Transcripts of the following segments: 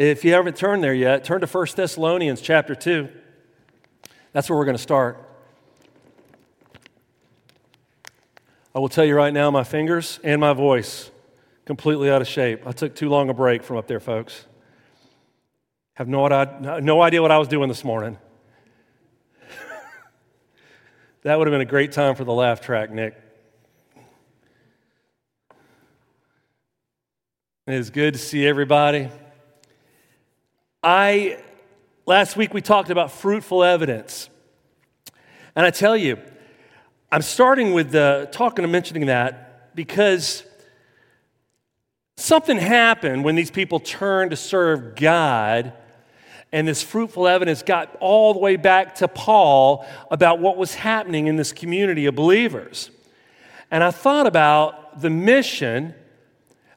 If you haven't turned there yet, turn to 1 Thessalonians chapter 2. That's where we're going to start. I will tell you right now, my fingers and my voice completely out of shape. I took too long a break from up there, folks. Have no, no idea what I was doing this morning. that would have been a great time for the laugh track, Nick. It is good to see everybody. I last week we talked about fruitful evidence. And I tell you, I'm starting with the talking and mentioning that because something happened when these people turned to serve God and this fruitful evidence got all the way back to Paul about what was happening in this community of believers. And I thought about the mission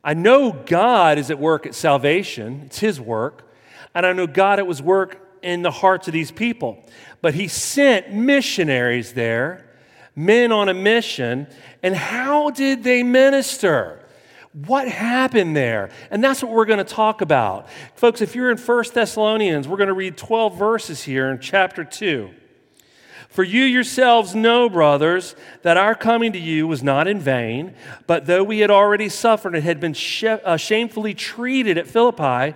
I know God is at work at salvation, it's His work. And I know God at was work in the hearts of these people. But He sent missionaries there, men on a mission. And how did they minister? What happened there? And that's what we're going to talk about. Folks, if you're in 1 Thessalonians, we're going to read 12 verses here in chapter 2. For you yourselves know, brothers, that our coming to you was not in vain, but though we had already suffered and had been sh- uh, shamefully treated at Philippi,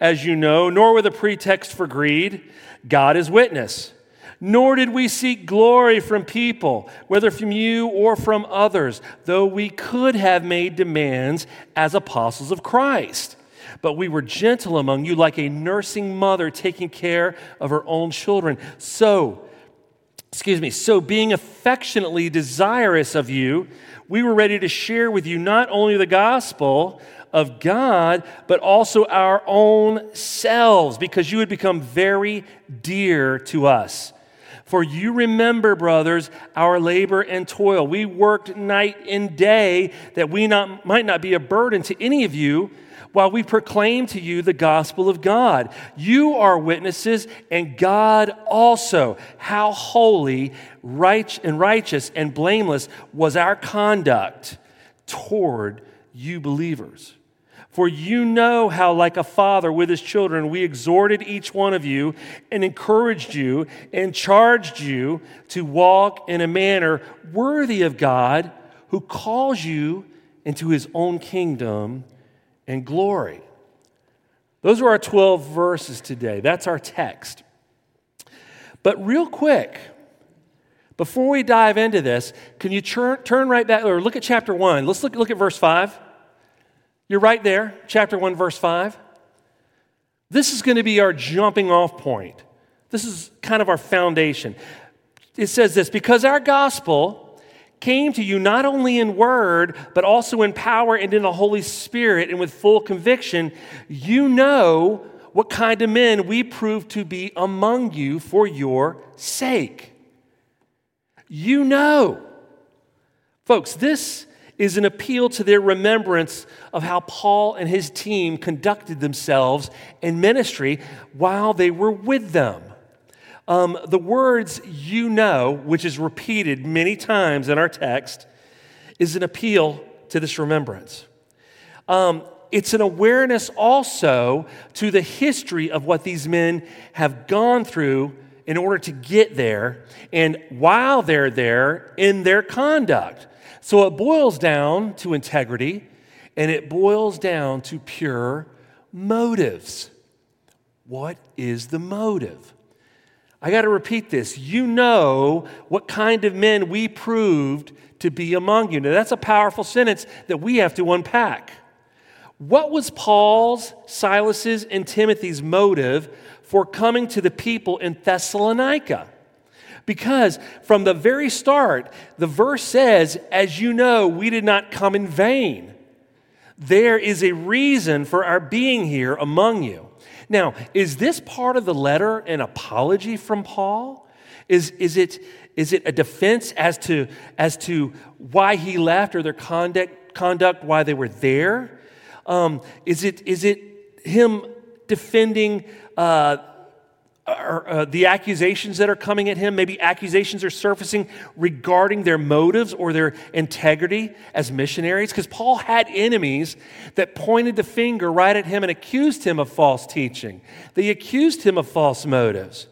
as you know, nor with a pretext for greed. God is witness nor did we seek glory from people, whether from you or from others, though we could have made demands as apostles of Christ. But we were gentle among you, like a nursing mother taking care of her own children. So, excuse me, so being affectionately desirous of you, we were ready to share with you not only the gospel of God, but also our own selves, because you had become very dear to us. For you remember, brothers, our labor and toil. We worked night and day that we not, might not be a burden to any of you while we proclaim to you the gospel of God. You are witnesses, and God also, how holy, right, and righteous, and blameless was our conduct toward you believers. For you know how, like a father with his children, we exhorted each one of you and encouraged you and charged you to walk in a manner worthy of God who calls you into his own kingdom and glory. Those are our 12 verses today. That's our text. But, real quick, before we dive into this, can you turn, turn right back or look at chapter 1? Let's look, look at verse 5. You're right there, chapter 1, verse 5. This is going to be our jumping off point. This is kind of our foundation. It says this because our gospel came to you not only in word, but also in power and in the Holy Spirit and with full conviction, you know what kind of men we prove to be among you for your sake. You know. Folks, this is an appeal to their remembrance of how Paul and his team conducted themselves in ministry while they were with them. Um, the words you know, which is repeated many times in our text, is an appeal to this remembrance. Um, it's an awareness also to the history of what these men have gone through in order to get there, and while they're there, in their conduct. So it boils down to integrity and it boils down to pure motives. What is the motive? I got to repeat this. You know what kind of men we proved to be among you. Now, that's a powerful sentence that we have to unpack. What was Paul's, Silas's, and Timothy's motive for coming to the people in Thessalonica? Because from the very start, the verse says, As you know, we did not come in vain. There is a reason for our being here among you. Now, is this part of the letter an apology from Paul? Is, is, it, is it a defense as to, as to why he left or their conduct, conduct why they were there? Um, is, it, is it him defending uh, or, uh, the accusations that are coming at him? Maybe accusations are surfacing regarding their motives or their integrity as missionaries? Because Paul had enemies that pointed the finger right at him and accused him of false teaching, they accused him of false motives.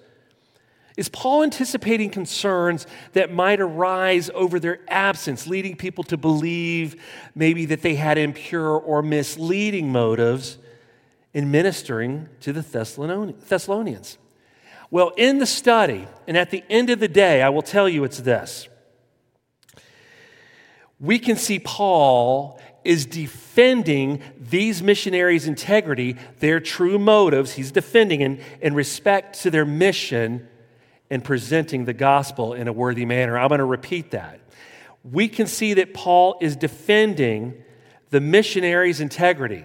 Is Paul anticipating concerns that might arise over their absence, leading people to believe maybe that they had impure or misleading motives in ministering to the Thessalonians? Well, in the study, and at the end of the day, I will tell you it's this. We can see Paul is defending these missionaries' integrity, their true motives. He's defending in, in respect to their mission and presenting the gospel in a worthy manner. I'm going to repeat that. We can see that Paul is defending the missionaries' integrity,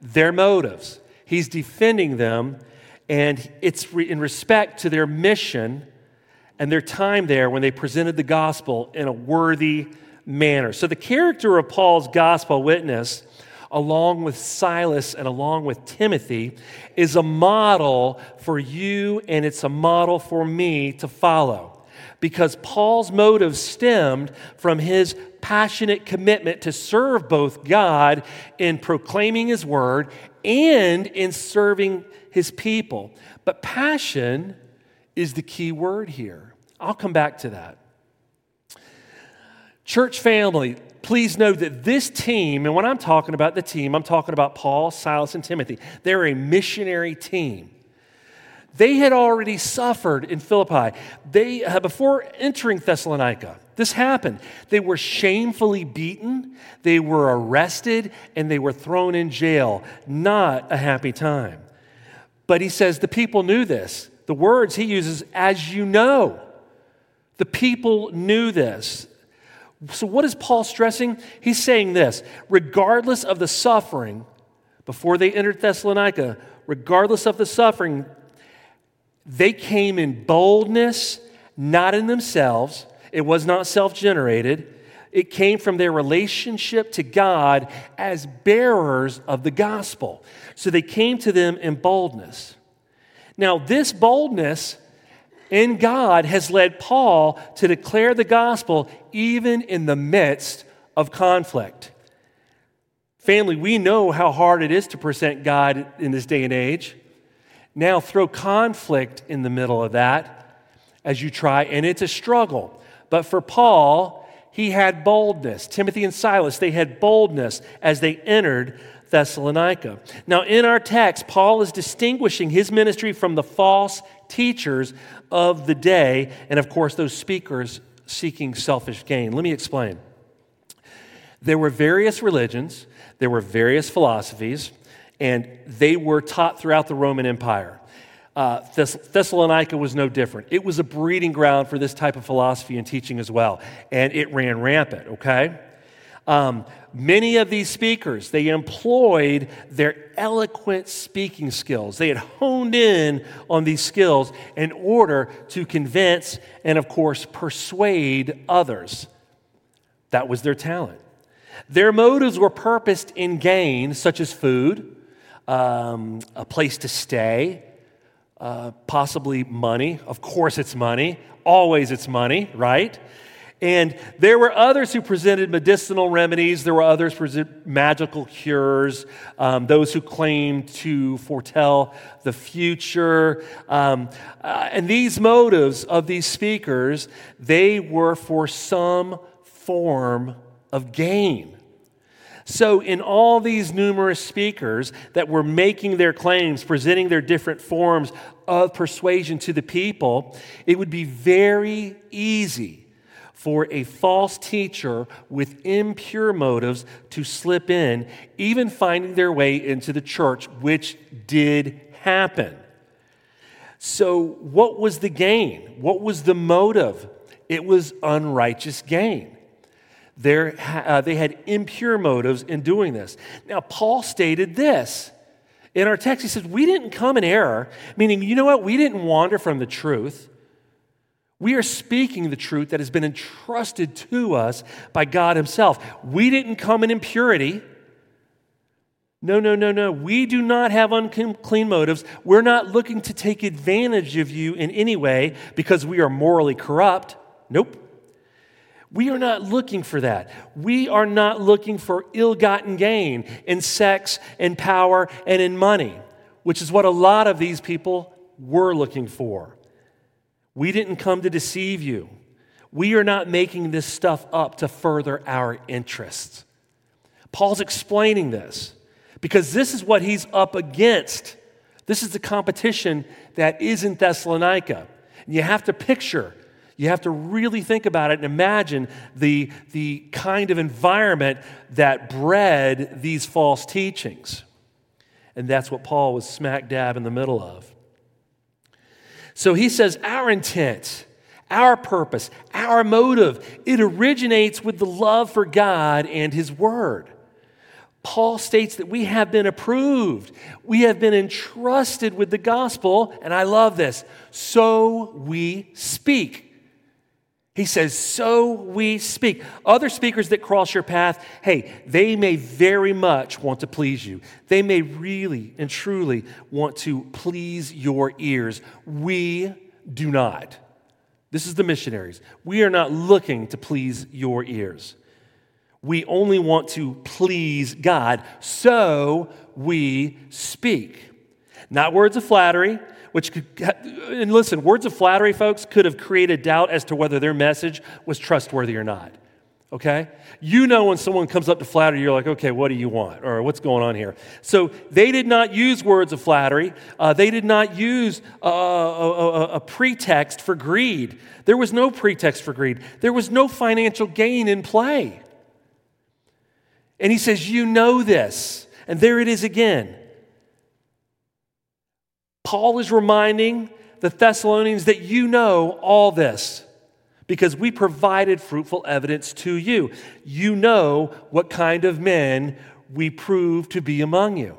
their motives. He's defending them, and it's in respect to their mission and their time there when they presented the gospel in a worthy manner. So, the character of Paul's gospel witness along with Silas and along with Timothy, is a model for you and it's a model for me to follow. Because Paul's motive stemmed from his passionate commitment to serve both God in proclaiming his word and in serving his people. But passion is the key word here. I'll come back to that. Church family, please know that this team, and when I'm talking about the team, I'm talking about Paul, Silas, and Timothy. They're a missionary team. They had already suffered in Philippi. They, uh, before entering Thessalonica, this happened. They were shamefully beaten, they were arrested, and they were thrown in jail. Not a happy time. But he says the people knew this. The words he uses, as you know. The people knew this. So, what is Paul stressing? He's saying this regardless of the suffering, before they entered Thessalonica, regardless of the suffering, they came in boldness, not in themselves. It was not self generated. It came from their relationship to God as bearers of the gospel. So they came to them in boldness. Now, this boldness in God has led Paul to declare the gospel even in the midst of conflict. Family, we know how hard it is to present God in this day and age. Now, throw conflict in the middle of that as you try, and it's a struggle. But for Paul, he had boldness. Timothy and Silas, they had boldness as they entered Thessalonica. Now, in our text, Paul is distinguishing his ministry from the false teachers of the day, and of course, those speakers seeking selfish gain. Let me explain. There were various religions, there were various philosophies, and they were taught throughout the Roman Empire. Uh, Thess- Thessalonica was no different. It was a breeding ground for this type of philosophy and teaching as well, and it ran rampant, okay? Um, many of these speakers, they employed their eloquent speaking skills. They had honed in on these skills in order to convince and, of course, persuade others. That was their talent. Their motives were purposed in gain, such as food, um, a place to stay, uh, possibly money. Of course, it's money. Always, it's money, right? And there were others who presented medicinal remedies. There were others presented magical cures. Um, those who claimed to foretell the future. Um, uh, and these motives of these speakers, they were for some form of gain. So, in all these numerous speakers that were making their claims, presenting their different forms of persuasion to the people, it would be very easy for a false teacher with impure motives to slip in, even finding their way into the church, which did happen. So, what was the gain? What was the motive? It was unrighteous gain. uh, they had impure motives in doing this. Now, Paul stated this In our text, he says, We didn't come in error, meaning, you know what? We didn't wander from the truth. We are speaking the truth that has been entrusted to us by God Himself. We didn't come in impurity. No, no, no, no. We do not have unclean motives. We're not looking to take advantage of you in any way because we are morally corrupt. Nope. We are not looking for that. We are not looking for ill gotten gain in sex and power and in money, which is what a lot of these people were looking for. We didn't come to deceive you. We are not making this stuff up to further our interests. Paul's explaining this because this is what he's up against. This is the competition that is in Thessalonica. And you have to picture, you have to really think about it and imagine the, the kind of environment that bred these false teachings. And that's what Paul was smack dab in the middle of. So he says, Our intent, our purpose, our motive, it originates with the love for God and His Word. Paul states that we have been approved. We have been entrusted with the gospel, and I love this. So we speak. He says, So we speak. Other speakers that cross your path, hey, they may very much want to please you. They may really and truly want to please your ears. We do not. This is the missionaries. We are not looking to please your ears. We only want to please God. So we speak. Not words of flattery, which could, and listen, words of flattery, folks, could have created doubt as to whether their message was trustworthy or not. Okay? You know when someone comes up to flatter, you're like, okay, what do you want? Or what's going on here? So they did not use words of flattery. Uh, they did not use a, a, a pretext for greed. There was no pretext for greed. There was no financial gain in play. And he says, You know this. And there it is again. Paul is reminding the Thessalonians that you know all this because we provided fruitful evidence to you. You know what kind of men we prove to be among you.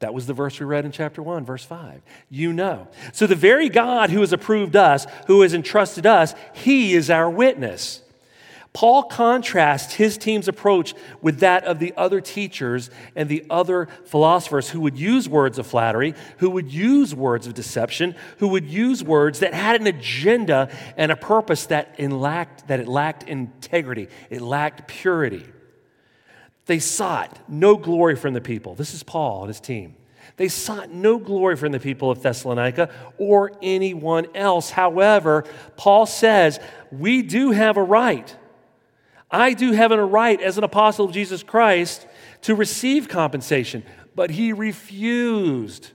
That was the verse we read in chapter 1, verse 5. You know. So the very God who has approved us, who has entrusted us, he is our witness. Paul contrasts his team's approach with that of the other teachers and the other philosophers who would use words of flattery, who would use words of deception, who would use words that had an agenda and a purpose that, lacked, that it lacked integrity, it lacked purity. They sought no glory from the people. This is Paul and his team. They sought no glory from the people of Thessalonica or anyone else. However, Paul says we do have a right I do have a right as an apostle of Jesus Christ to receive compensation, but he refused.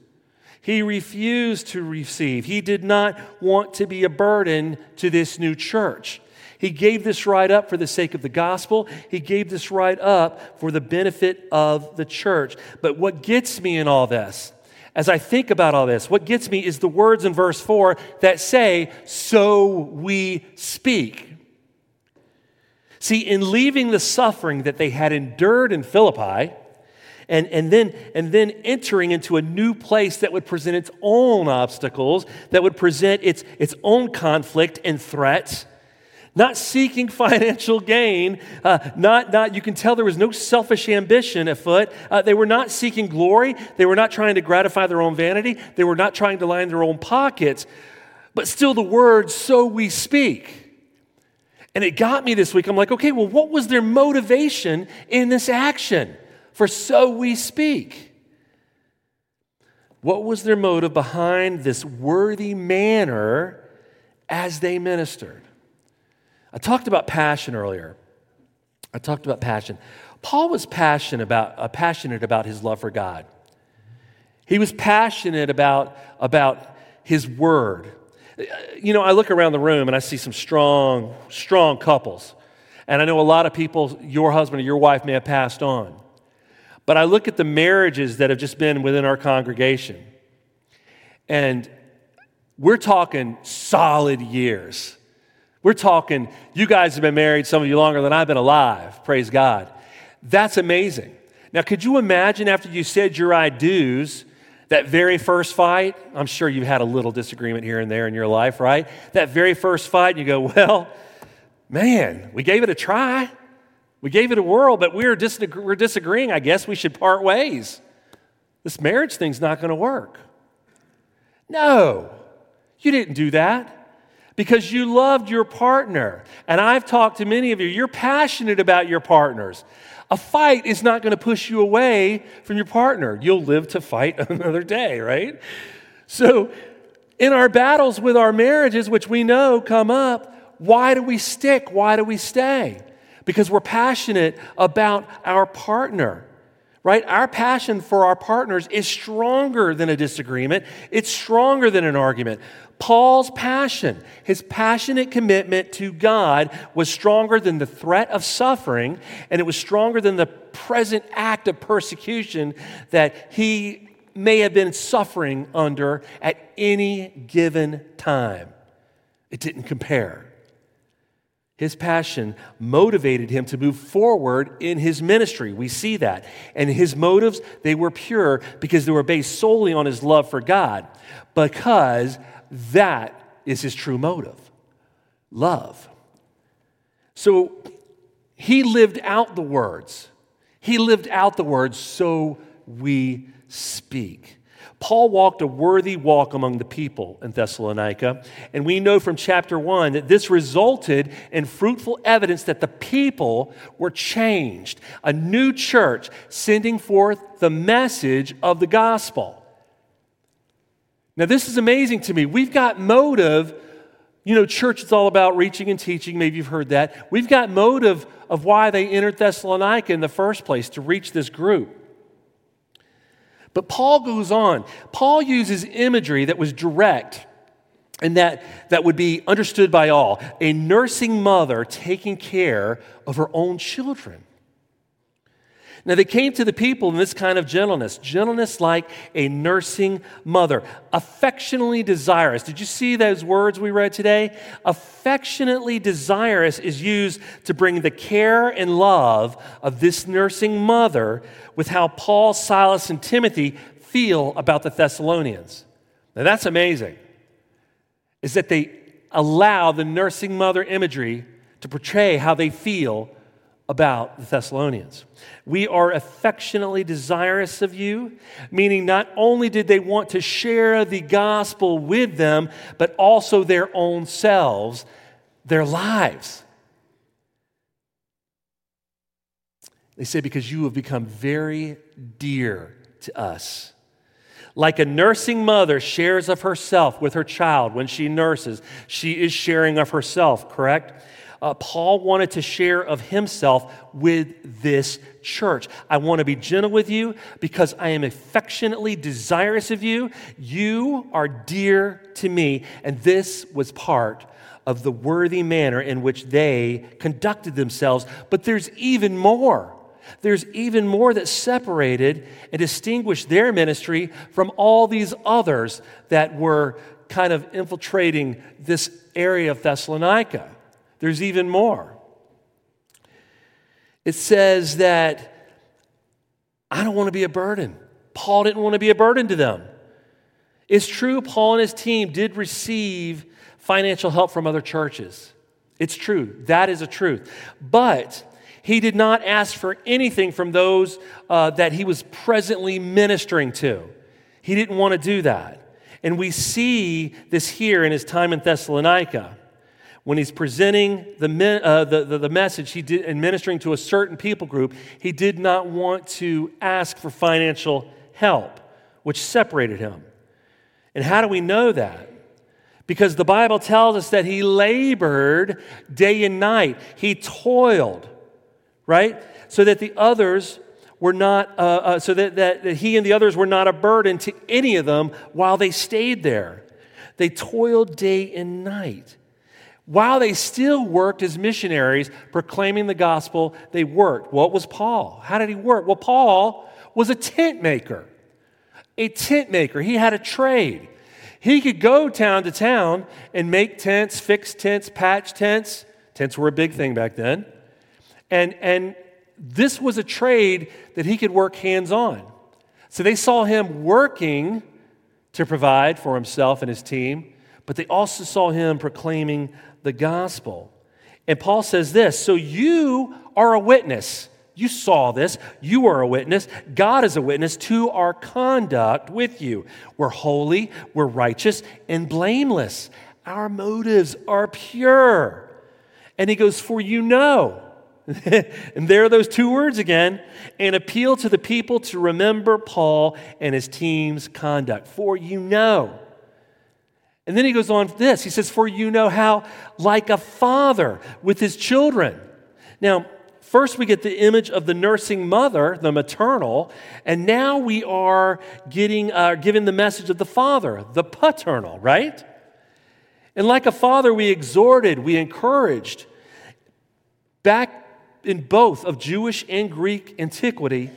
He refused to receive. He did not want to be a burden to this new church. He gave this right up for the sake of the gospel. He gave this right up for the benefit of the church. But what gets me in all this, as I think about all this, what gets me is the words in verse 4 that say, So we speak. See, in leaving the suffering that they had endured in Philippi, and, and, then, and then entering into a new place that would present its own obstacles, that would present its, its own conflict and threats, not seeking financial gain, uh, not, not, you can tell there was no selfish ambition afoot. Uh, they were not seeking glory. They were not trying to gratify their own vanity. They were not trying to line their own pockets. But still, the words, so we speak. And it got me this week. I'm like, okay, well, what was their motivation in this action? For so we speak. What was their motive behind this worthy manner as they ministered? I talked about passion earlier. I talked about passion. Paul was passionate about, uh, passionate about his love for God. He was passionate about, about his word. You know, I look around the room and I see some strong, strong couples. And I know a lot of people, your husband or your wife may have passed on. But I look at the marriages that have just been within our congregation. And we're talking solid years. We're talking, you guys have been married, some of you longer than I've been alive, praise God. That's amazing. Now, could you imagine after you said your I do's That very first fight, I'm sure you've had a little disagreement here and there in your life, right? That very first fight, you go, well, man, we gave it a try. We gave it a whirl, but we're, disagree- we're disagreeing. I guess we should part ways. This marriage thing's not going to work. No, you didn't do that because you loved your partner. And I've talked to many of you, you're passionate about your partners. A fight is not going to push you away from your partner. You'll live to fight another day, right? So, in our battles with our marriages, which we know come up, why do we stick? Why do we stay? Because we're passionate about our partner right? Our passion for our partners is stronger than a disagreement, it's stronger than an argument. Paul's passion, his passionate commitment to God, was stronger than the threat of suffering, and it was stronger than the present act of persecution that he may have been suffering under at any given time. It didn't compare. His passion motivated him to move forward in his ministry. We see that. And his motives, they were pure because they were based solely on his love for God, because that is his true motive love. So he lived out the words. He lived out the words, so we speak. Paul walked a worthy walk among the people in Thessalonica, and we know from chapter 1 that this resulted in fruitful evidence that the people were changed, a new church sending forth the message of the gospel. Now, this is amazing to me. We've got motive. You know, church is all about reaching and teaching. Maybe you've heard that. We've got motive of why they entered Thessalonica in the first place to reach this group. But Paul goes on. Paul uses imagery that was direct and that, that would be understood by all. A nursing mother taking care of her own children. Now, they came to the people in this kind of gentleness, gentleness like a nursing mother, affectionately desirous. Did you see those words we read today? Affectionately desirous is used to bring the care and love of this nursing mother with how Paul, Silas, and Timothy feel about the Thessalonians. Now, that's amazing, is that they allow the nursing mother imagery to portray how they feel about the Thessalonians. We are affectionately desirous of you, meaning not only did they want to share the gospel with them, but also their own selves, their lives. They say, because you have become very dear to us. Like a nursing mother shares of herself with her child when she nurses, she is sharing of herself, correct? Uh, Paul wanted to share of himself with this church. I want to be gentle with you because I am affectionately desirous of you. You are dear to me. And this was part of the worthy manner in which they conducted themselves. But there's even more. There's even more that separated and distinguished their ministry from all these others that were kind of infiltrating this area of Thessalonica. There's even more. It says that I don't want to be a burden. Paul didn't want to be a burden to them. It's true, Paul and his team did receive financial help from other churches. It's true. That is a truth. But he did not ask for anything from those uh, that he was presently ministering to. He didn't want to do that. And we see this here in his time in Thessalonica when he's presenting the, uh, the, the, the, message he did, and ministering to a certain people group, he did not want to ask for financial help, which separated him. And how do we know that? Because the Bible tells us that he labored day and night, he toiled, right? So that the others were not, uh, uh, so that, that, that he and the others were not a burden to any of them while they stayed there. They toiled day and night. While they still worked as missionaries proclaiming the gospel, they worked. What was Paul? How did he work? Well, Paul was a tent maker. A tent maker. He had a trade. He could go town to town and make tents, fix tents, patch tents. Tents were a big thing back then. And, and this was a trade that he could work hands on. So they saw him working to provide for himself and his team, but they also saw him proclaiming the gospel. And Paul says this So you are a witness. You saw this. You are a witness. God is a witness to our conduct with you. We're holy, we're righteous, and blameless. Our motives are pure. And he goes, For you know. and there are those two words again and appeal to the people to remember Paul and his team's conduct. For you know. And then he goes on this. He says, For you know how, like a father with his children. Now, first we get the image of the nursing mother, the maternal, and now we are getting uh, given the message of the father, the paternal, right? And like a father, we exhorted, we encouraged. Back in both of Jewish and Greek antiquity,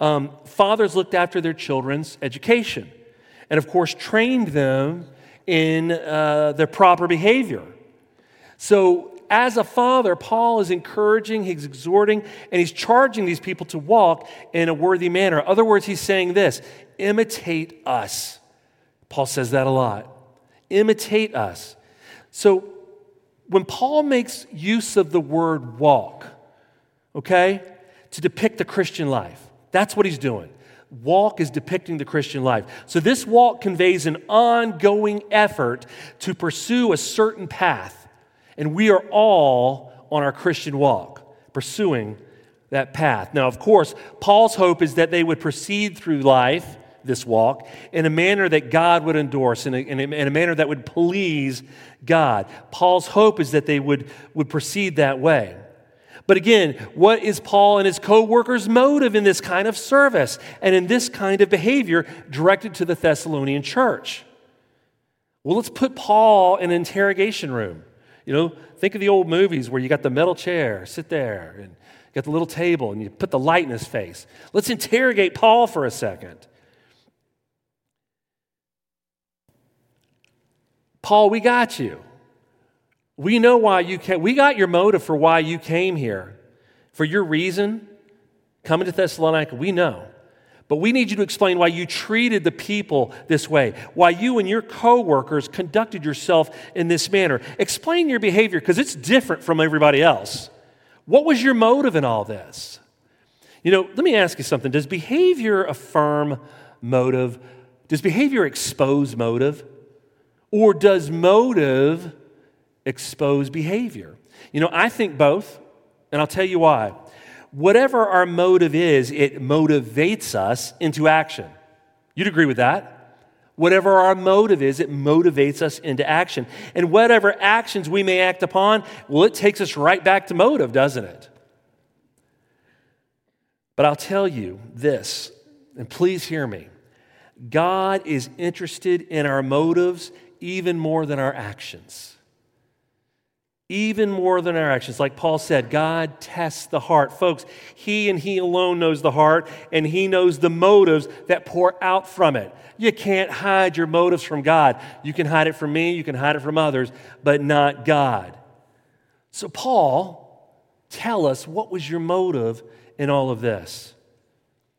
um, fathers looked after their children's education and, of course, trained them in uh, their proper behavior. So, as a father, Paul is encouraging, he's exhorting, and he's charging these people to walk in a worthy manner. In other words, he's saying this imitate us. Paul says that a lot. Imitate us. So, when Paul makes use of the word walk, okay, to depict the Christian life. That's what he's doing. Walk is depicting the Christian life. So this walk conveys an ongoing effort to pursue a certain path. And we are all on our Christian walk, pursuing that path. Now, of course, Paul's hope is that they would proceed through life, this walk, in a manner that God would endorse, in a, in a, in a manner that would please God. Paul's hope is that they would, would proceed that way. But again, what is Paul and his co workers' motive in this kind of service and in this kind of behavior directed to the Thessalonian church? Well, let's put Paul in an interrogation room. You know, think of the old movies where you got the metal chair, sit there, and you got the little table, and you put the light in his face. Let's interrogate Paul for a second. Paul, we got you. We know why you came. We got your motive for why you came here. For your reason, coming to Thessalonica, we know. But we need you to explain why you treated the people this way, why you and your coworkers conducted yourself in this manner. Explain your behavior because it's different from everybody else. What was your motive in all this? You know, let me ask you something. Does behavior affirm motive? Does behavior expose motive? Or does motive expose behavior? You know, I think both, and I'll tell you why. Whatever our motive is, it motivates us into action. You'd agree with that? Whatever our motive is, it motivates us into action. And whatever actions we may act upon, well, it takes us right back to motive, doesn't it? But I'll tell you this, and please hear me God is interested in our motives even more than our actions even more than our actions. Like Paul said, God tests the heart. Folks, He and He alone knows the heart, and He knows the motives that pour out from it. You can't hide your motives from God. You can hide it from me, you can hide it from others, but not God. So, Paul, tell us what was your motive in all of this?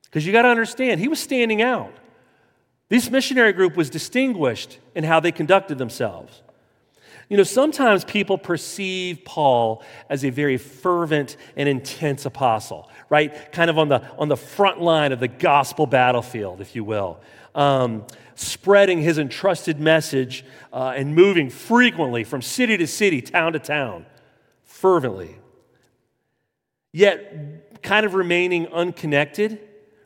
Because you got to understand, he was standing out. This missionary group was distinguished in how they conducted themselves. You know, sometimes people perceive Paul as a very fervent and intense apostle, right? Kind of on the, on the front line of the gospel battlefield, if you will. Um, spreading his entrusted message uh, and moving frequently from city to city, town to town, fervently. Yet, kind of remaining unconnected,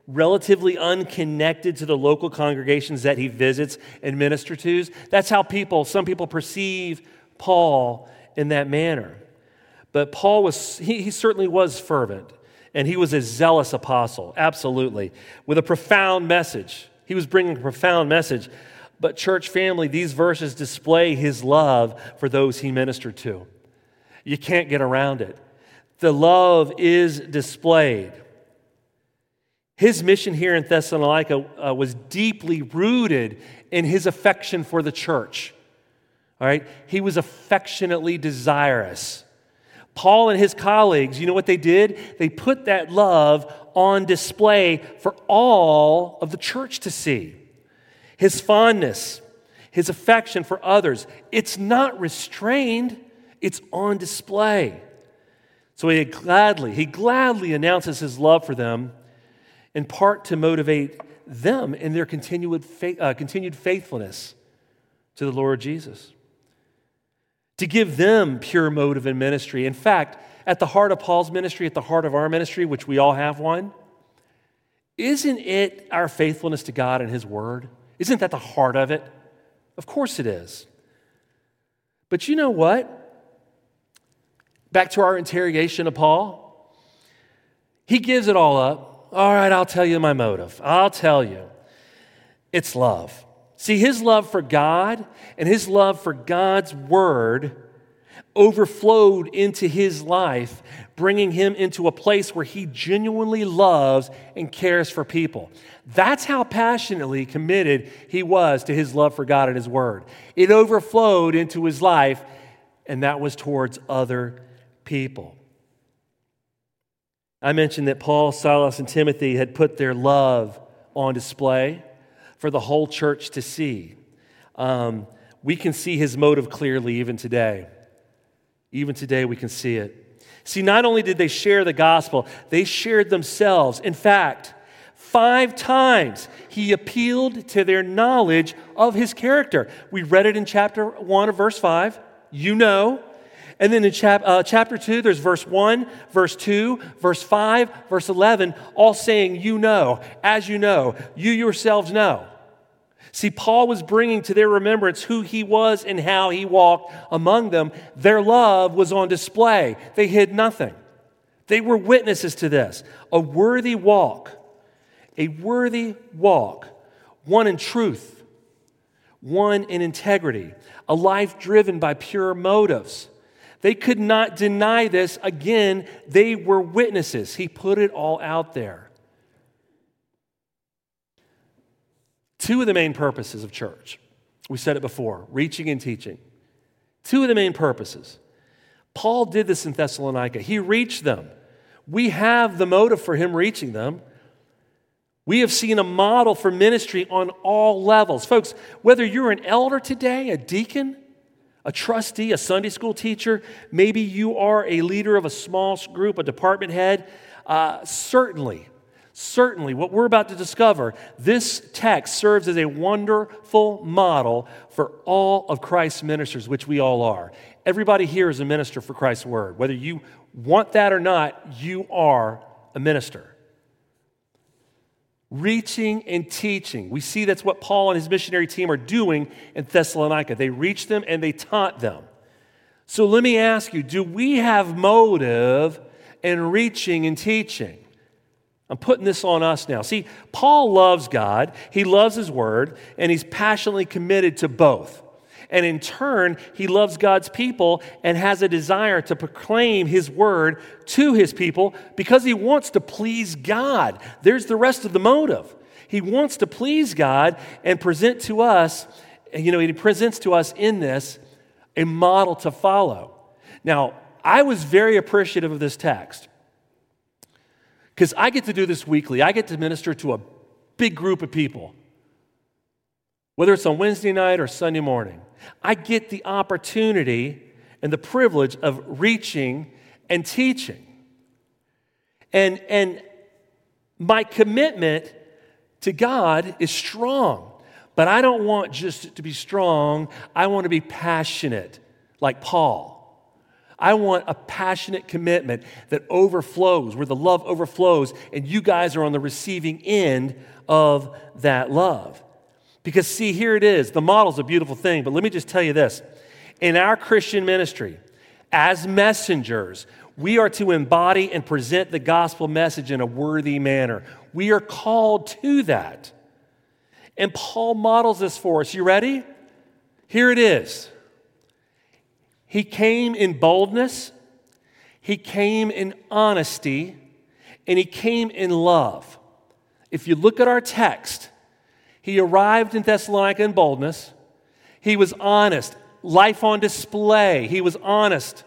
relatively unconnected to the local congregations that he visits and ministers to. That's how people, some people perceive Paul in that manner. But Paul was, he, he certainly was fervent, and he was a zealous apostle, absolutely, with a profound message. He was bringing a profound message. But, church family, these verses display his love for those he ministered to. You can't get around it. The love is displayed. His mission here in Thessalonica uh, was deeply rooted in his affection for the church. All right? He was affectionately desirous. Paul and his colleagues, you know what they did? They put that love on display for all of the church to see. His fondness, his affection for others, it's not restrained, it's on display. So he gladly, he gladly announces his love for them, in part to motivate them in their continued, faith, uh, continued faithfulness to the Lord Jesus. To give them pure motive in ministry. In fact, at the heart of Paul's ministry, at the heart of our ministry, which we all have one, isn't it our faithfulness to God and His Word? Isn't that the heart of it? Of course it is. But you know what? Back to our interrogation of Paul. He gives it all up. All right, I'll tell you my motive. I'll tell you. It's love. See, his love for God and his love for God's word overflowed into his life, bringing him into a place where he genuinely loves and cares for people. That's how passionately committed he was to his love for God and his word. It overflowed into his life, and that was towards other people. I mentioned that Paul, Silas, and Timothy had put their love on display for the whole church to see. Um, we can see his motive clearly even today. Even today, we can see it. See, not only did they share the gospel, they shared themselves. In fact, five times he appealed to their knowledge of his character. We read it in chapter 1 of verse 5. You know, and then in chap, uh, chapter 2, there's verse 1, verse 2, verse 5, verse 11, all saying, You know, as you know, you yourselves know. See, Paul was bringing to their remembrance who he was and how he walked among them. Their love was on display, they hid nothing. They were witnesses to this. A worthy walk, a worthy walk, one in truth, one in integrity, a life driven by pure motives they could not deny this. Again, they were witnesses. He put it all out there. Two of the main purposes of church. We said it before reaching and teaching. Two of the main purposes. Paul did this in Thessalonica. He reached them. We have the motive for him reaching them. We have seen a model for ministry on all levels. Folks, whether you're an elder today, a deacon, a trustee, a Sunday school teacher, maybe you are a leader of a small group, a department head. Uh, certainly, certainly, what we're about to discover, this text serves as a wonderful model for all of Christ's ministers, which we all are. Everybody here is a minister for Christ's word. Whether you want that or not, you are a minister reaching and teaching. We see that's what Paul and his missionary team are doing in Thessalonica. They reached them and they taught them. So let me ask you do we have motive in reaching and teaching? I'm putting this on us now. See, Paul loves God, he loves his word, and he's passionately committed to both. And in turn, he loves God's people and has a desire to proclaim his word to his people because he wants to please God. There's the rest of the motive. He wants to please God and present to us, you know, he presents to us in this a model to follow. Now, I was very appreciative of this text because I get to do this weekly. I get to minister to a big group of people, whether it's on Wednesday night or Sunday morning. I get the opportunity and the privilege of reaching and teaching. And, and my commitment to God is strong, but I don't want just to be strong, I want to be passionate, like Paul. I want a passionate commitment that overflows, where the love overflows, and you guys are on the receiving end of that love. Because, see, here it is. The model's a beautiful thing, but let me just tell you this. In our Christian ministry, as messengers, we are to embody and present the gospel message in a worthy manner. We are called to that. And Paul models this for us. You ready? Here it is. He came in boldness, he came in honesty, and he came in love. If you look at our text, he arrived in Thessalonica in boldness. He was honest, life on display. He was honest.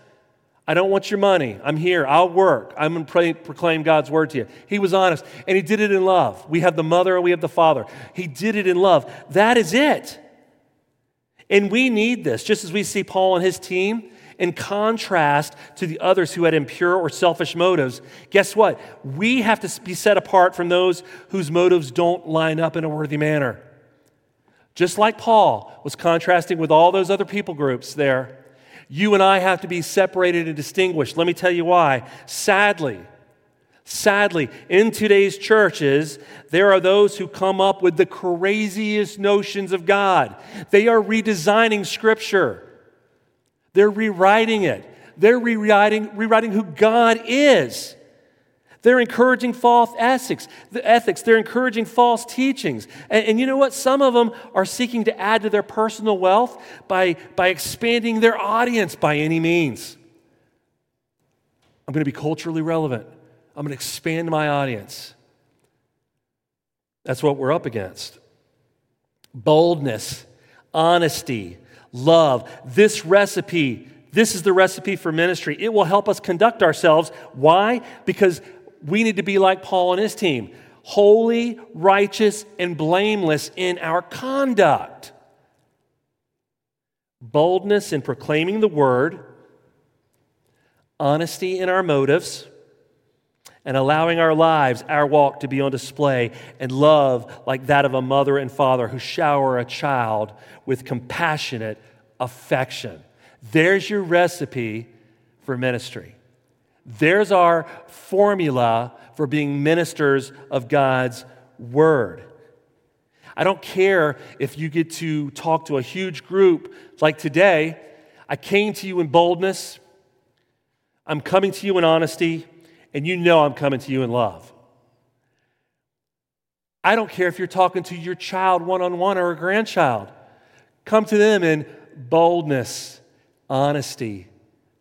I don't want your money. I'm here. I'll work. I'm going to proclaim God's word to you. He was honest, and he did it in love. We have the mother we have the father. He did it in love. That is it. And we need this, just as we see Paul and his team in contrast to the others who had impure or selfish motives. Guess what? We have to be set apart from those whose motives don't line up in a worthy manner. Just like Paul was contrasting with all those other people groups there, you and I have to be separated and distinguished. Let me tell you why. Sadly, sadly, in today's churches, there are those who come up with the craziest notions of God. They are redesigning Scripture, they're rewriting it, they're rewriting, rewriting who God is. They're encouraging false ethics. The ethics. They're encouraging false teachings. And, and, you know what? Some of them are seeking to add to their personal wealth by, by expanding their audience by any means. I'm going to be culturally relevant. I'm going to expand my audience. That's what we're up against. Boldness, honesty, love. This recipe, this is the recipe for ministry. It will help us conduct ourselves. Why? Because we need to be like Paul and his team holy, righteous, and blameless in our conduct. Boldness in proclaiming the word, honesty in our motives, and allowing our lives, our walk to be on display, and love like that of a mother and father who shower a child with compassionate affection. There's your recipe for ministry. There's our formula for being ministers of God's word. I don't care if you get to talk to a huge group like today. I came to you in boldness. I'm coming to you in honesty, and you know I'm coming to you in love. I don't care if you're talking to your child one on one or a grandchild. Come to them in boldness, honesty,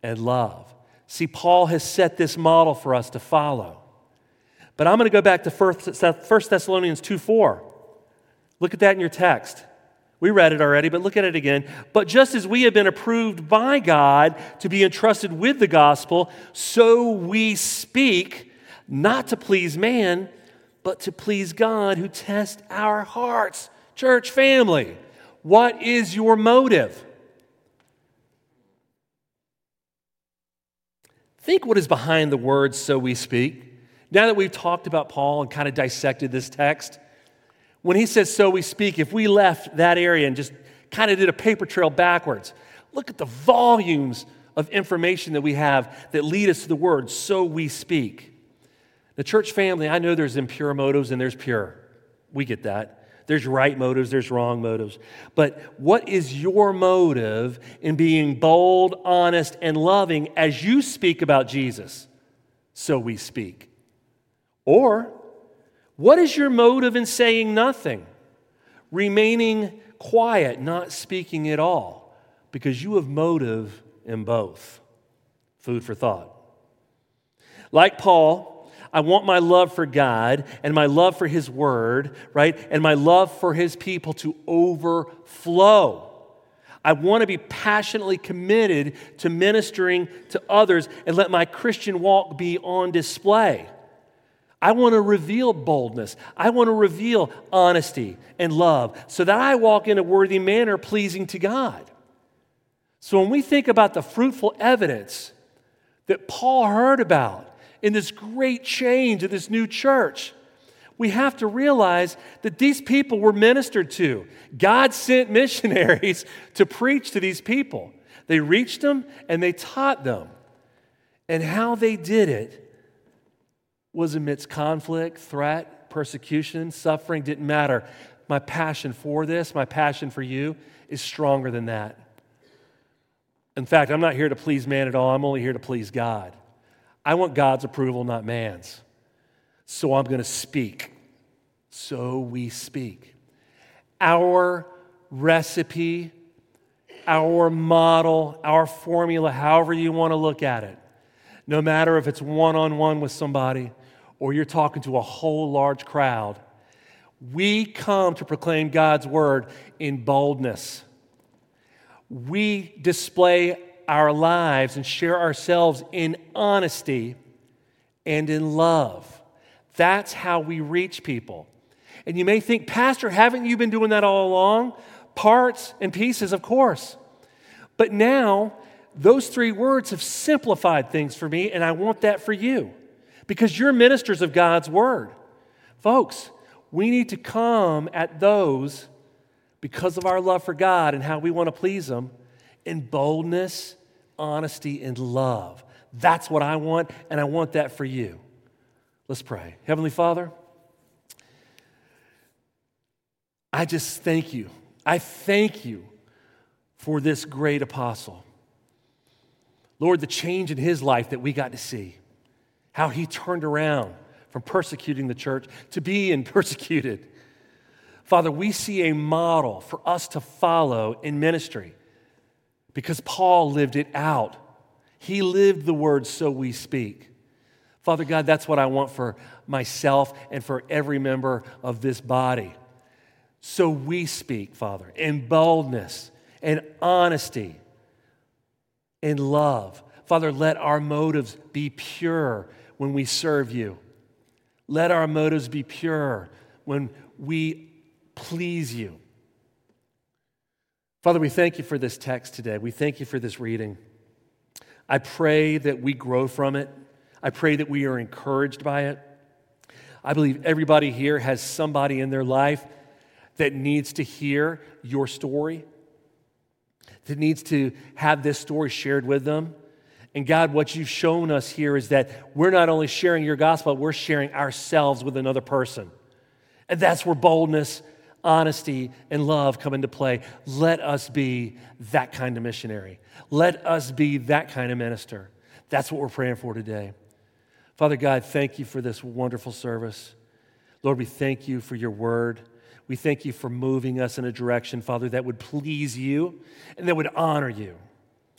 and love. See, Paul has set this model for us to follow. But I'm going to go back to 1 Thessalonians 2 4. Look at that in your text. We read it already, but look at it again. But just as we have been approved by God to be entrusted with the gospel, so we speak, not to please man, but to please God who tests our hearts. Church family, what is your motive? Think what is behind the words, so we speak. Now that we've talked about Paul and kind of dissected this text, when he says, so we speak, if we left that area and just kind of did a paper trail backwards, look at the volumes of information that we have that lead us to the word, so we speak. The church family, I know there's impure motives and there's pure. We get that. There's right motives, there's wrong motives. But what is your motive in being bold, honest, and loving as you speak about Jesus? So we speak. Or, what is your motive in saying nothing, remaining quiet, not speaking at all? Because you have motive in both. Food for thought. Like Paul, I want my love for God and my love for His Word, right? And my love for His people to overflow. I want to be passionately committed to ministering to others and let my Christian walk be on display. I want to reveal boldness. I want to reveal honesty and love so that I walk in a worthy manner pleasing to God. So when we think about the fruitful evidence that Paul heard about in this great change of this new church, we have to realize that these people were ministered to. God sent missionaries to preach to these people. They reached them and they taught them. And how they did it was amidst conflict, threat, persecution, suffering, didn't matter. My passion for this, my passion for you, is stronger than that. In fact, I'm not here to please man at all, I'm only here to please God. I want God's approval, not man's. So I'm going to speak. So we speak. Our recipe, our model, our formula, however you want to look at it, no matter if it's one on one with somebody or you're talking to a whole large crowd, we come to proclaim God's word in boldness. We display our lives and share ourselves in honesty and in love. That's how we reach people. And you may think, Pastor, haven't you been doing that all along? Parts and pieces, of course. But now, those three words have simplified things for me, and I want that for you because you're ministers of God's word. Folks, we need to come at those because of our love for God and how we want to please Him in boldness, honesty, and love. That's what I want, and I want that for you. Let's pray. Heavenly Father, I just thank you. I thank you for this great apostle. Lord, the change in his life that we got to see, how he turned around from persecuting the church to being persecuted. Father, we see a model for us to follow in ministry because Paul lived it out. He lived the word, so we speak. Father God, that's what I want for myself and for every member of this body. So we speak, Father, in boldness and honesty, in love. Father, let our motives be pure when we serve you. Let our motives be pure when we please you. Father, we thank you for this text today. We thank you for this reading. I pray that we grow from it. I pray that we are encouraged by it. I believe everybody here has somebody in their life that needs to hear your story, that needs to have this story shared with them. And God, what you've shown us here is that we're not only sharing your gospel, we're sharing ourselves with another person. And that's where boldness, honesty, and love come into play. Let us be that kind of missionary. Let us be that kind of minister. That's what we're praying for today. Father God, thank you for this wonderful service. Lord, we thank you for your word. We thank you for moving us in a direction, Father, that would please you and that would honor you.